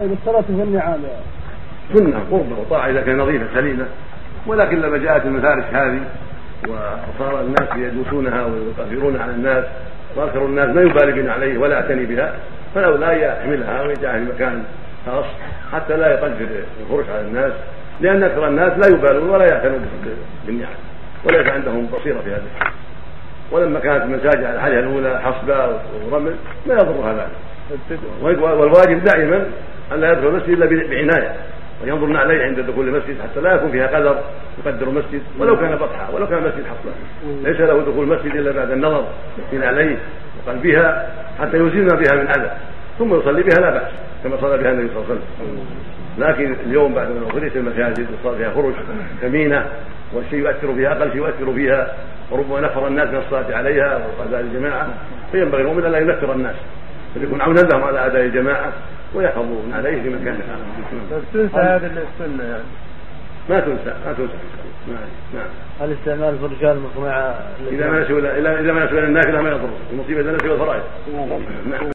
الصلاة في النعام سنة قربة وطاعة إذا كان نظيفة سليمة. ولكن لما جاءت المفارش هذه وصار الناس يدوسونها ويقفرون على الناس وأكثر الناس ما يبالي بنا عليه ولا يعتني بها فلولا يحملها ويجعلها في مكان خاص حتى لا يقدر الخروج على الناس لأن أكثر الناس لا يبالون ولا يعتنون بالنعم وليس عندهم بصيرة في هذا ولما كانت المساجد على حالها الأولى حصبة ورمل ما يضرها ذلك. والواجب دائما أن لا يدخل المسجد إلا بعناية وينظرن عليه عند دخول المسجد حتى لا يكون فيها قدر يقدر المسجد ولو كان بطحا ولو كان المسجد حصلا. ليس له دخول المسجد إلا بعد النظر من عليه وقلبها حتى يزيل بها من أذى ثم يصلي بها لا بأس كما صلى بها النبي صلى الله عليه وسلم. لكن اليوم بعد ما أخرجت المساجد وصار فيها خروج ثمينة والشيء يؤثر فيها أقل شيء يؤثر فيها وربما نفر الناس من الصلاة عليها وقضاء الجماعة فينبغي المؤمن الا ينفر الناس بل يكون عونا لهم على أداء الجماعة. ويحفظون عليه في مكان بس تنسى هذه السنة يعني. ما تنسى ما تنسى. نعم نعم. هل استعمال فرجال مقمعه إذا ما نسوا إذا ما نسوا النافله ما يضر. المصيبة إذا نسوا الفرائض. نعم.